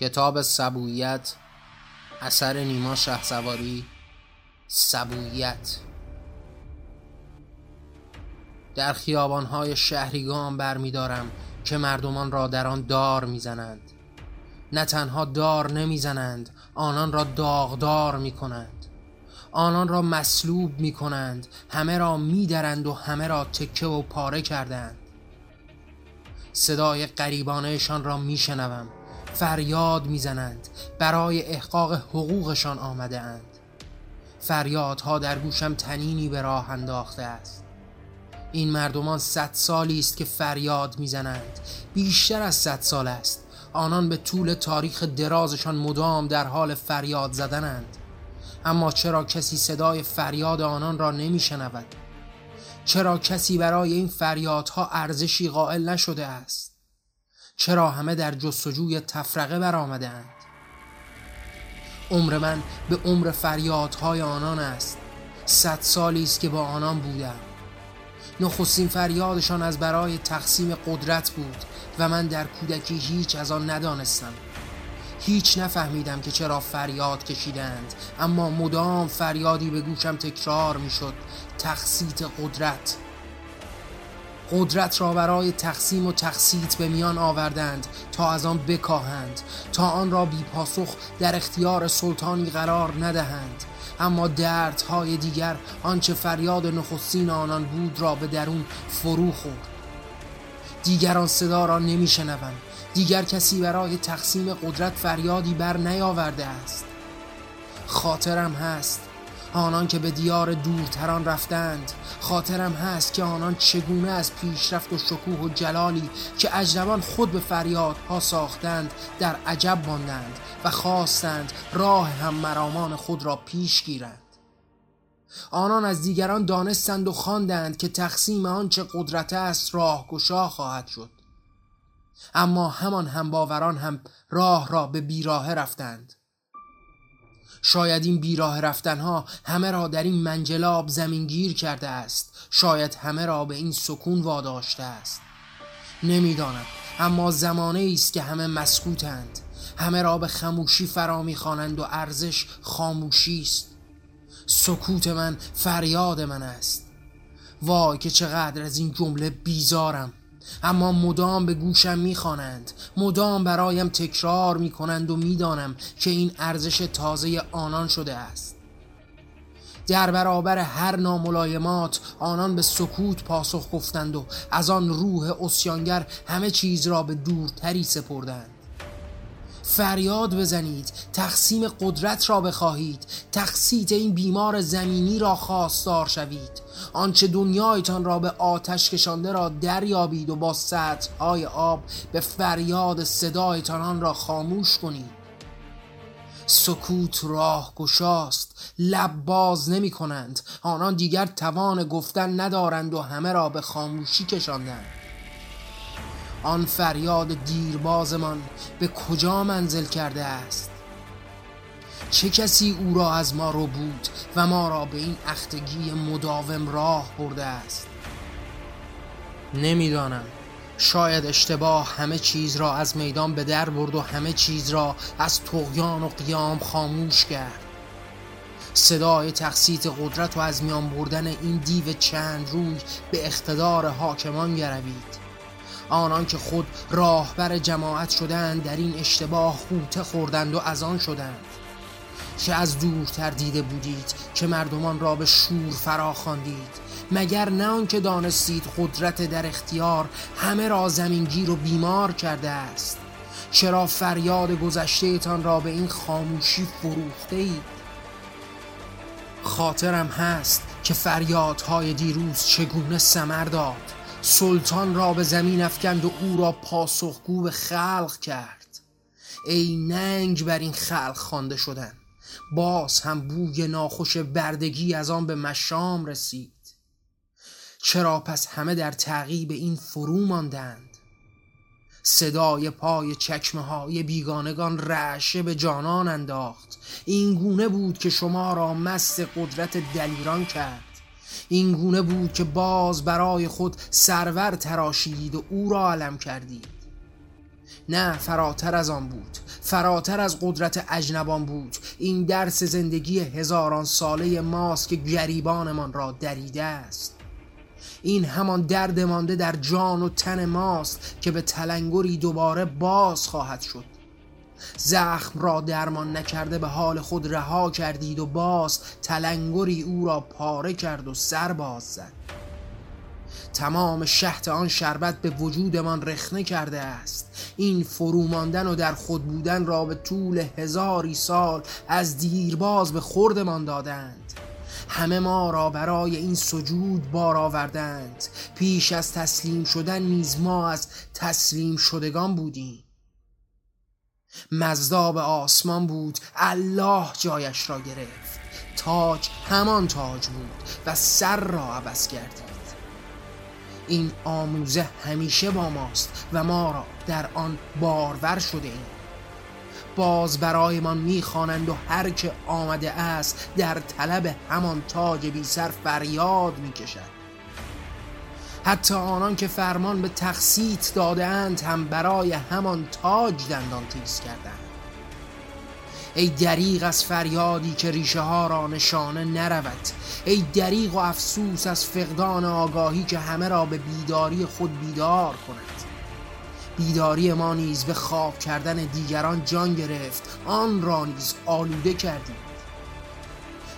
کتاب سبویت اثر نیما شه سواری سبویت. در خیابانهای شهریگان برمیدارم که مردمان را در آن دار می‌زنند. نه تنها دار نمی‌زنند آنان را داغدار می‌کنند. آنان را مسلوب می‌کنند همه را میدرند و همه را تکه و پاره کردند. صدای قریبانهشان را میشنوم. فریاد می‌زنند. برای احقاق حقوقشان آمده اند. فریادها در گوشم تنینی به راه انداخته است. این مردمان صد سالی است که فریاد می‌زنند. بیشتر از صد سال است. آنان به طول تاریخ درازشان مدام در حال فریاد زدنند. اما چرا کسی صدای فریاد آنان را نمیشنود؟ چرا کسی برای این فریادها ارزشی قائل نشده است؟ چرا همه در جستجوی تفرقه برآمده اند عمر من به عمر فریادهای آنان است. صد سالی است که با آنان بودم. نخستین فریادشان از برای تقسیم قدرت بود و من در کودکی هیچ از آن ندانستم. هیچ نفهمیدم که چرا فریاد کشیدند اما مدام فریادی به گوشم تکرار می‌شد. تقسیط قدرت. قدرت را برای تقسیم و تقسیط به میان آوردند تا از آن بکاهند تا آن را بی پاسخ در اختیار سلطانی قرار ندهند. اما دردهای دیگر آنچه فریاد نخستین آنان بود را به درون فرو خورد. دیگران صدا را نمیشنوم دیگر کسی برای تقسیم قدرت فریادی بر نیاورده است. خاطرم هست آنان که به دیار دورتران رفتند خاطرم هست که آنان چگونه از پیشرفت و شکوه و جلالی که اجنبان خود به فریادها ساختند در عجب ماندند و خواستند راه هم مرامان خود را پیش گیرند. آنان از دیگران دانستند و خواندند که تقسیم آنچه قدرت است راهگشا خواهد شد. اما همان هم باوران هم راه را به بیراه رفتند. شاید این بیراه رفتنها همه را در این منجلاب زمینگیر کرده است. شاید همه را به این سکون واداشته است. نمی‌دانم اما زمانه است که همه مسکوتند. همه را به خموشی فرا می‌خوانند و ارزش خاموشی است. سکوت من فریاد من است. وای که چقدر از این جمله بیزارم. اما مدام به گوشم می‌خوانند. مدام برایم تکرار می‌کنند و می‌دانم که این ارزش تازه آنان شده است. در برابر هر ناملایمات آنان به سکوت پاسخ گفتند و از آن روح اسیانگر همه چیز را به دورتری سپردند. فریاد بزنید تقسیم قدرت را بخواهید تقسیط این بیمار زمینی را خواستار شوید. آنچه دنیایتان را به آتش کشانده را دریابید و با سطح های آب به فریاد صدایتان آن را خاموش کنید. سکوت راه گشاست لب باز نمی کنند. آنان دیگر توان گفتن ندارند و همه را به خاموشی کشاندند. آن فریاد دیربازمان به کجا منزل کرده است؟ چه کسی او را از ما رو بود و ما را به این اختگی مداوم راه برده است؟ نمی‌دانم. شاید اشتباه همه چیز را از میدان به در برد و همه چیز را از تغیان و قیام خاموش کرد. صدای تقسیط قدرت و از میان بردن این دیو چند روی به اقتدار حاکمان گروید. آنان که خود راهبر جماعت شدند در این اشتباه خوته خوردند و از آن شدند. که از دورتر دیده بودید که مردمان را به شور فرا خواندید مگر نه آنکه دانستید قدرت در اختیار همه را زمینگیر و بیمار کرده است؟ چرا فریاد گذشتهتان را به این خاموشی فروخته اید خاطرم هست که فریادهای دیروز چگونه سمر داد. سلطان را به زمین افکند و او را پاسخگو به خلق کرد. ای ننگ بر این خلق خوانده شدن. باز هم بوی ناخوش بردگی از آن به مشام رسید. چرا پس همه در تعقیب این فرو ماندند؟ صدای پای چکمه های بیگانگان رعشه به جانان انداخت. این گونه بود که شما را مست قدرت دلیران کرد. این گونه بود که باز برای خود سرور تراشیدید و او را علم کردید. نه فراتر از آن بود. فراتر از قدرت اجنبان بود. این درس زندگی هزاران ساله ماست که گریبانمان را دریده است. این همان درد مانده در جان و تن ماست که به تلنگری دوباره باز خواهد شد. زخم را درمان نکرده به حال خود رها کردید و باز تلنگری او را پاره کرد و سر باز زد. تمام شهت آن شربت به وجودمان رخنه کرده است. این فروماندن و در خود بودن را به طول هزاری سال از دیرباز به خوردمان دادند. همه ما را برای این سجود بار آوردند. پیش از تسلیم شدن نیز ما از تسلیم شدگان بودیم. مزداب آسمان بود الله جایش را گرفت. تاج همان تاج بود و سر را عوض کردید این آموزه همیشه با ماست و ما را در آن بارور شده ایم. باز برایمان می‌خوانند و هر که آمده است در طلب همان تاج بی سر فریاد می‌کشد. حتی آنان که فرمان به تخصیت دادهاند هم برای همان تاج دندان تیز کردند ای دریغ از فریادی که ریشه ها را نشانه نرود. ای دریغ و افسوس از فقدان آگاهی که همه را به بیداری خود بیدار کند. بیداری ما نیز به خواب کردن دیگران جان گرفت. آن را نیز آلوده کردیم.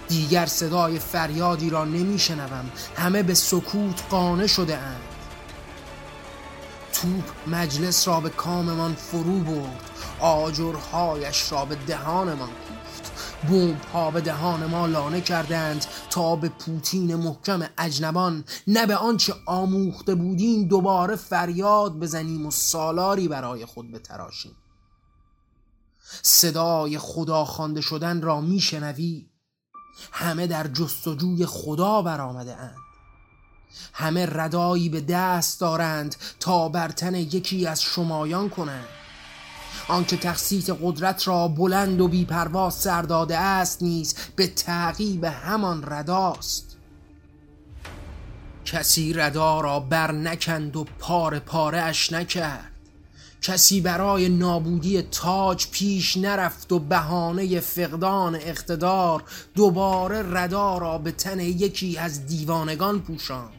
دیگر صدای فریادی را نمیشنوم. همه به سکوت قانه شده اند. توپ مجلس را به کاممان فرو برد. آجرهایش را به دهانمان کوفت. بوم ها به دهان ما لانه کردند تا به پوتین محکم اجنبان. نه به آنچه آموخته بودیم دوباره فریاد بزنیم و سالاری برای خود بتراشیم. صدای خدا خوانده شدن را میشنوی؟ همه در جستجوی خدا برآمده اند. همه ردایی به دست دارند تا بر تن یکی از شمایان کنند. آنکه تخصیص قدرت را بلند و بیپروا سر داده است نیز به تعقیب همان رداست. کسی ردا را بر نکند و پاره پاره اش نکرد. کسی برای نابودی تاج پیش نرفت و بهانه فقدان اقتدار دوباره ردا را به تن یکی از دیوانگان پوشاند.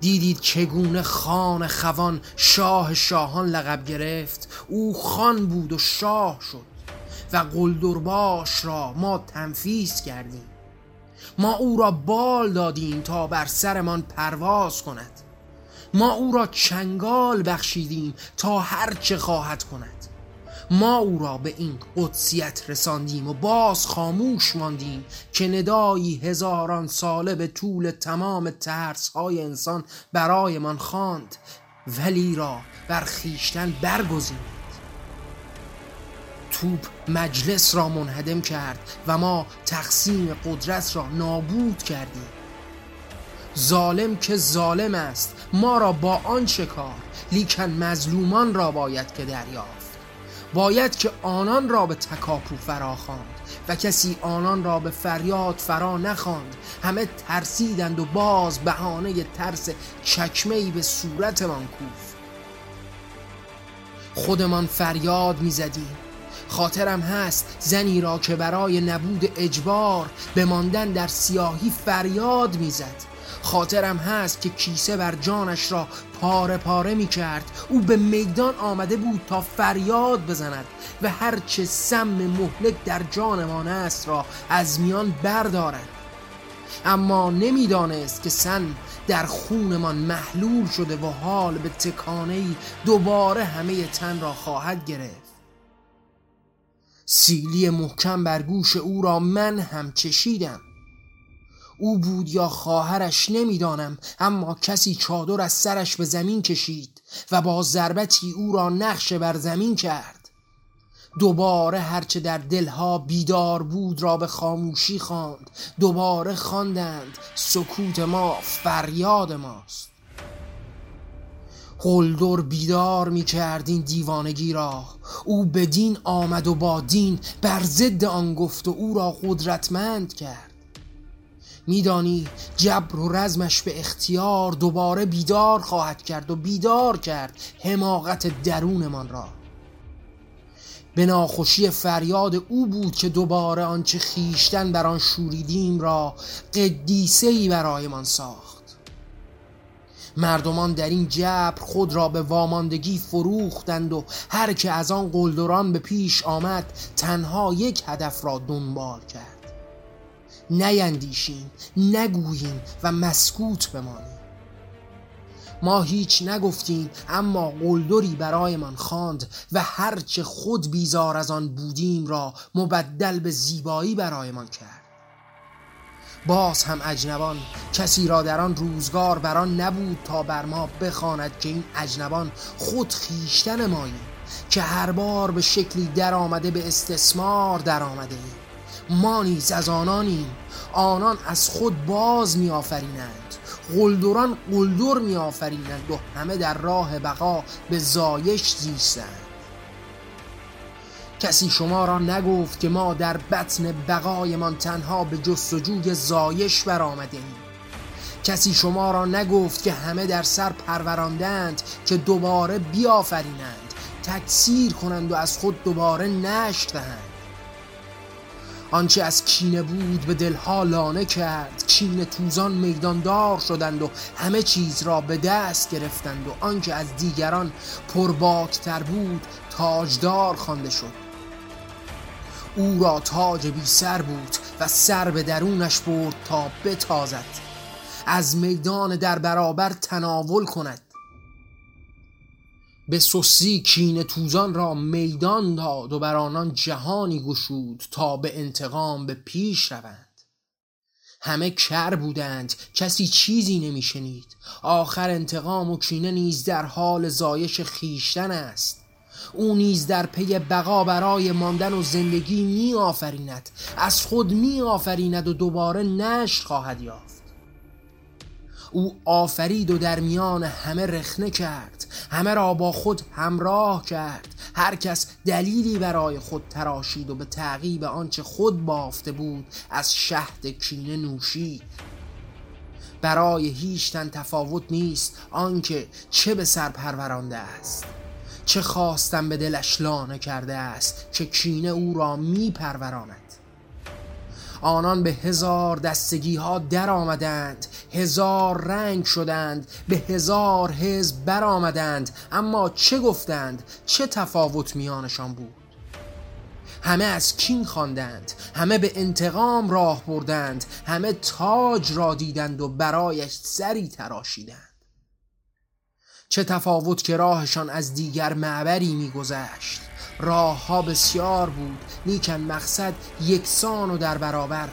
دیدید چگونه خان خوان شاه شاهان لقب گرفت؟ او خان بود و شاه شد و قلدرباش را ما تنفیس کردیم. ما او را بال دادیم تا بر سرمان پرواز کند. ما او را چنگال بخشیدیم تا هر چه خواهد کند. ما او را به این قدسیت رساندیم و باز خاموش ماندیم که ندایی هزاران ساله به طول تمام ترس های انسان برایمان خواند ولی را بر خیشتن برگزید توپ مجلس را منهدم کرد و ما تقسیم قدرت را نابود کردیم. ظالم که ظالم است ما را با آن کار لیکن مظلومان را باید که دریافت. باید که آنان را به تکاپو فرا خواند و کسی آنان را به فریاد فرا نخواند. همه ترسیدند و باز بهانه ترس چکمهی به صورتمان کوف خودمان فریاد می‌زدیم. خاطرم هست زنی را که برای نبود اجبار به ماندن در سیاهی فریاد می‌زد. خاطرم هست که کیسه بر جانش را پاره پاره می کرد. او به میدان آمده بود تا فریاد بزند و هرچه سم مهلک در جانمان است را از میان بردارد. اما نمی‌دانست که سن در خونمان محلول شده و حال به تکانه دوباره همه تن را خواهد گرفت. سیلی محکم بر گوش او را من هم چشیدم. او بود یا خواهرش نمی‌دانم اما کسی چادر از سرش به زمین کشید و با ضربتی او را نقش بر زمین کرد. دوباره هرچه در دلها بیدار بود را به خاموشی خواند. دوباره خواندند سکوت ما فریاد ماست. قلدر بیدار می کرد این دیوانگی را. او به دین آمد و با دین بر ضد آن گفت و او را قدرتمند کرد. میدانی جبر و رزمش به اختیار دوباره بیدار خواهد کرد و بیدار کرد حماقت درونمان را. به ناخوشی فریاد او بود که دوباره آنچه خیشتن بر آن شوریدیم را قدیسه ای برایمان ساخت. مردمان در این جبر خود را به واماندگی فروختند و هر که از آن قلدران به پیش آمد تنها یک هدف را دنبال کرد. نیندیشیم نگوییم و مسکوت بمانیم. ما هیچ نگفتیم اما قلدری برایمان خواند و هرچه خود بیزار از آن بودیم را مبدل به زیبایی برایمان کرد. باز هم اجنبان کسی را در آن روزگار بران نبود تا بر ما بخواند که این اجنبان خود خیشتن ماییم که هر بار به شکلی در آمده به استثمار در آمده ایم. ما نیز از آنانیم. آنان از خود باز میآفرینند. قلدران قلدر میآفرینند و همه در راه بقا به زایش زیستند. کسی شما را نگفت که ما در بطن بقایمان تنها به جستجوی زایش برآمده کسی شما را نگفت که همه در سر پروراندند که دوباره بیافرینند. تکثیر کنند و از خود دوباره نشت دهند. آنچه از کینه بود به دلها لانه کرد. کینه توزان میداندار شدند و همه چیز را به دست گرفتند و آنچه از دیگران پرباکتر بود تاجدار خوانده شد. او را تاج بی سر بود و سر به درونش برد تا بتازد. از میدان در برابر تناول کند. به سوسی کین توزان را میدان داد و بر آنان جهانی گشود تا به انتقام به پیش روند. همه کر بودند کسی چیزی نمیشنید. آخر انتقام و کینه نیز در حال زایش خیشتن است. او نیز در پی بقا برای ماندن و زندگی می از خود می و دوباره نشر خواهد یافت. او آفرید و در میان همه رخنه کرد. همه را با خود همراه کرد. هر کس دلیلی برای خود تراشید و به تعقیب آنچه خود بافته بود از شهد کینه نوشید. برای هیچ تن تفاوت نیست آنکه چه به سر پرورانده است. چه خواستم به دلش لانه کرده است که کینه او را می پروراند آنان به هزار دستگی ها در آمدند هزار رنگ شدند به هزار حزب بر آمدند اما چه گفتند؟ چه تفاوت میانشان بود؟ همه از کین خواندند همه به انتقام راه بردند همه تاج را دیدند و برایش سری تراشیدند. چه تفاوت که راهشان از دیگر معبری میگذشت. راه ها بسیار بود. لیکن مقصد یکسان و در برابر.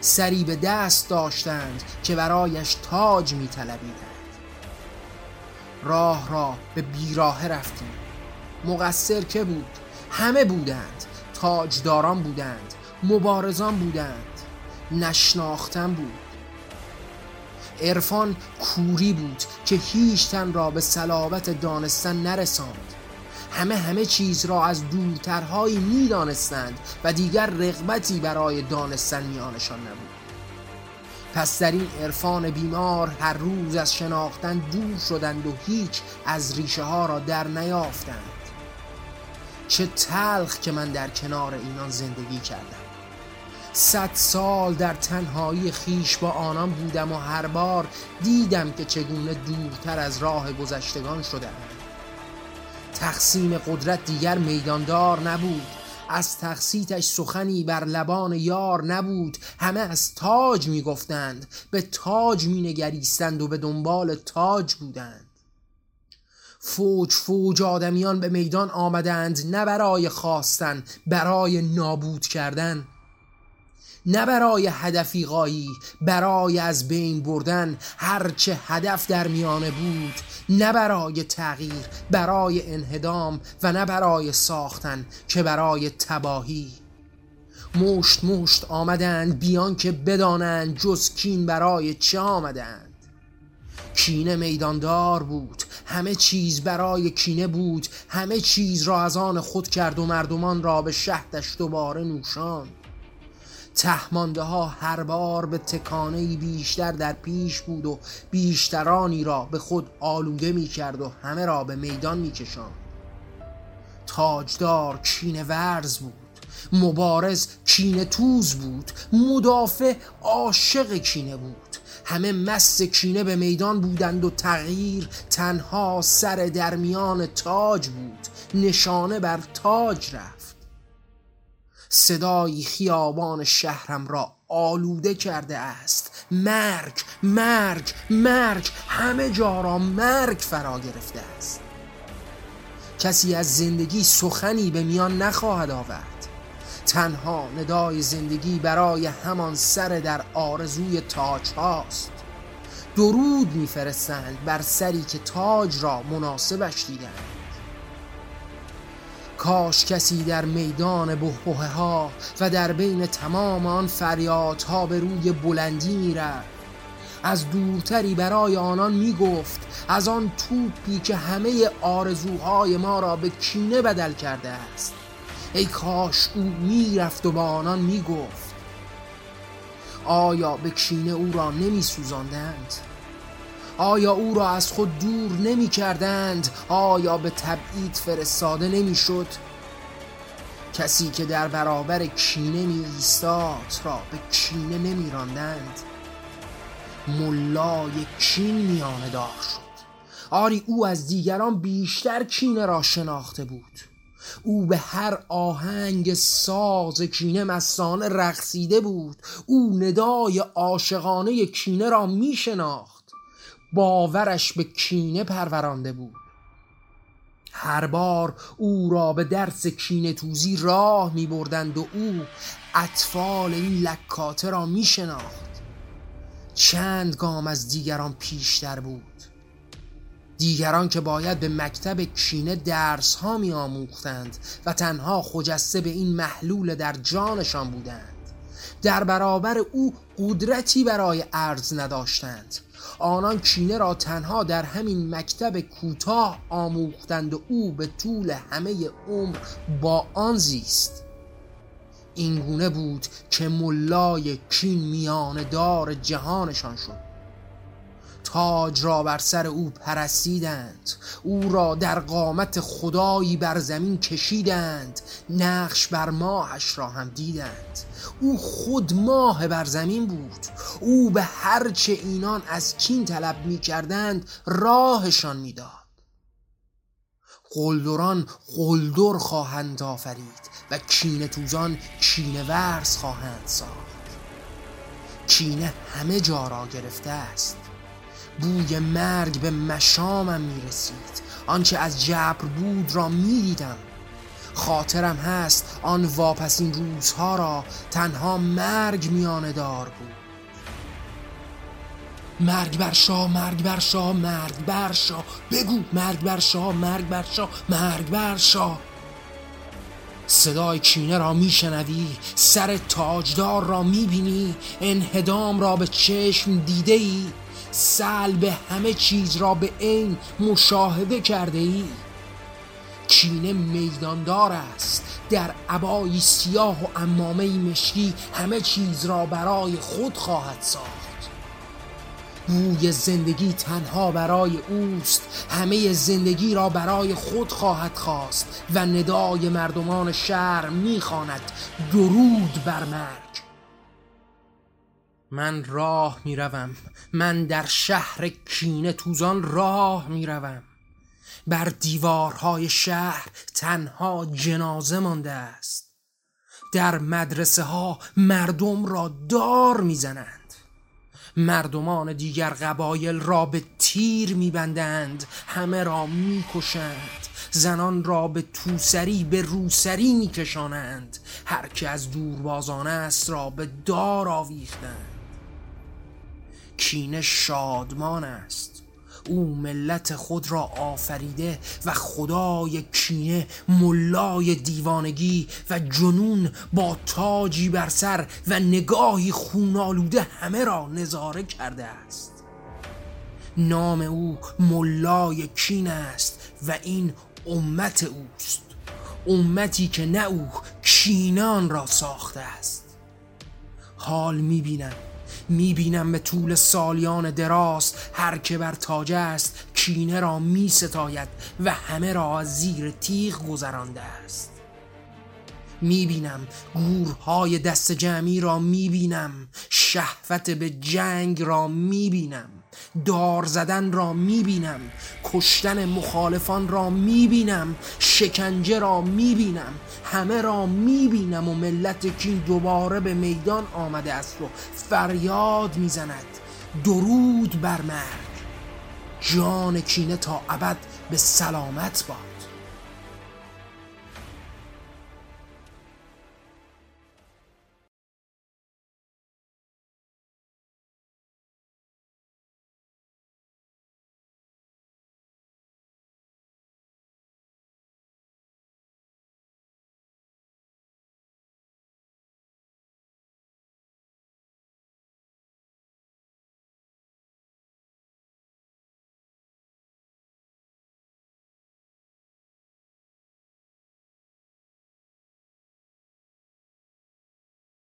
سری به دست داشتند که برایش تاج می راه را به بیراه رفتیم. مقصر که بود؟ همه بودند. تاجداران بودند. مبارزان بودند. نشناختن بود. عرفان کوری بود که هیچ تن را به سلابت دانستن نرساند. همه همه چیز را از دورترهایی می‌دانستند و دیگر رغبتی برای دانستن میانشان نبود. پس در این عرفان بیمار هر روز از شناختن دور شدند و هیچ از ریشه ها را در نیافتند. چه تلخ که من در کنار اینان زندگی کردم. صد سال در تنهایی خیش با آنان بودم و هر بار دیدم که چگونه دورتر از راه گذشتگان شدم تقسیم قدرت دیگر میداندار نبود. از تقسیتش سخنی بر لبان یار نبود. همه از تاج می‌گفتند. به تاج مینگریستند و به دنبال تاج بودند. فوج فوج آدمیان به میدان آمدند نه برای خواستن برای نابود کردن. نه برای هدفی قایی برای از بین بردن هرچه هدف در میانه بود. نه برای تغییر برای انهدام و نه برای ساختن که برای تباهی. مشت مشت آمدند بیان که بدانند جز کین برای چه آمدند. کینه میداندار بود همه چیز برای کینه بود همه چیز را از آن خود کرد و مردمان را به شهدش دوباره نوشان تهمانده ها هر بار به تکانه بیشتر در پیش بود و بیشترانی را به خود آلوده می کرد و همه را به میدان می کشان. تاجدار چین ورز بود مبارز کینه توز بود مدافع عاشق کینه بود همه مست کینه به میدان بودند و تغییر تنها سر در میان تاج بود نشانه بر تاج رفت صدای خیابان شهرم را آلوده کرده است. مرگ مرگ مرگ همه جا را مرگ فرا گرفته است. کسی از زندگی سخنی به میان نخواهد آورد. تنها ندای زندگی برای همان سر در آرزوی تاج هاست. درود میفرستند بر سری که تاج را مناسبش دیدند کاش کسی در میدان بهبه ها و در بین تمام آن فریادها به روی بلندی می‌رفت. از دورتری برای آنان می‌گفت از آن توپی که همه آرزوهای ما را به کینه بدل کرده است. ای کاش او می‌رفت و با آنان می‌گفت. آیا به کینه او را نمی سوزاندند؟ آیا او را از خود دور نمی کردند؟ آیا به تبعید فرستاده نمی شد؟ کسی که در برابر کینه می ایستاد را به کینه نمی راندند. ملای کین میانه دار شد. آری او از دیگران بیشتر کینه را شناخته بود. او به هر آهنگ ساز کینه مستانه رقصیده بود. او ندای عاشقانه کینه را می شناخت. باورش به کینه پرورانده بود. هر بار او را به درس کینه توزی راه می بردند و او اطفال این لکاته را می شناخت چند گام از دیگران پیشتر بود. دیگران که باید به مکتب کینه درس ها می آموختند و تنها خجسته به این محلول در جانشان بودند. در برابر او قدرتی برای عرض نداشتند. آنان کینه را تنها در همین مکتب کوتاه آموختند و او به طول همه عمر با آن زیست. اینگونه بود که ملای کین میان دار جهانشان شد. تاج را بر سر او پرستیدند. او را در قامت خدایی بر زمین کشیدند. نقش بر ماهش را هم دیدند. او خود ماه بر زمین بود. او به هرچه اینان از کین طلب می کردند راهشان می‌داد. قلدران قلدر خواهند آفرید و کینه توزان کینه ورز خواهند ساخت. کینه همه جا را گرفته است. بوی مرگ به مشامم می رسید آنچه از جبر بود را می دیدم خاطرم هست آن واپسین روزها را تنها مرگ میانه دار بود. مرگ بر شاه مرگ بر شاه مرگ بر شاه. بگو مرگ بر شاه مرگ بر شاه مرگ بر شاه. صدای کینه را میشنوی سر تاجدار را می‌بینی انهدام را به چشم دیده ای سلب همه چیز را به عین مشاهده کرده ای. کینه میداندار است. در عبای سیاه و امامه مشکی همه چیز را برای خود خواهد ساخت. بوی زندگی تنها برای اوست. همه زندگی را برای خود خواهد خواست و ندای مردمان شهر می‌خواند. درود بر مرگ. من راه می‌روم. من در شهر کینه توزان راه می‌روم. بر دیوارهای شهر تنها جنازه مانده است. در مدرسه ها مردم را دار می‌زنند. مردمان دیگر قبایل را به تیر میبندند. همه را می‌کشند. زنان را به توسری به روسری میکشانند. هر که از دوربازانه است را به دار آویختند. کینه شادمان است. او ملت خود را آفریده و خدای کینه ملای دیوانگی و جنون با تاجی بر سر و نگاهی خونالوده همه را نظاره کرده است. نام او ملای کین است و این امت اوست. امتی که نه او کینان را ساخته است. حال می‌بینم می‌بینم به طول سالیان دراز هر که بر تاج است کینه را می ستاید و همه را از زیر تیغ گذرانده است. می‌بینم گورهای دست جمعی را می‌بینم شهوت به جنگ را می‌بینم. دار زدن را می‌بینم کشتن مخالفان را می‌بینم شکنجه را می‌بینم همه را می‌بینم و ملت کین دوباره به میدان آمده است و فریاد می‌زند. درود بر مرگ. جان کینه تا ابد به سلامت باد.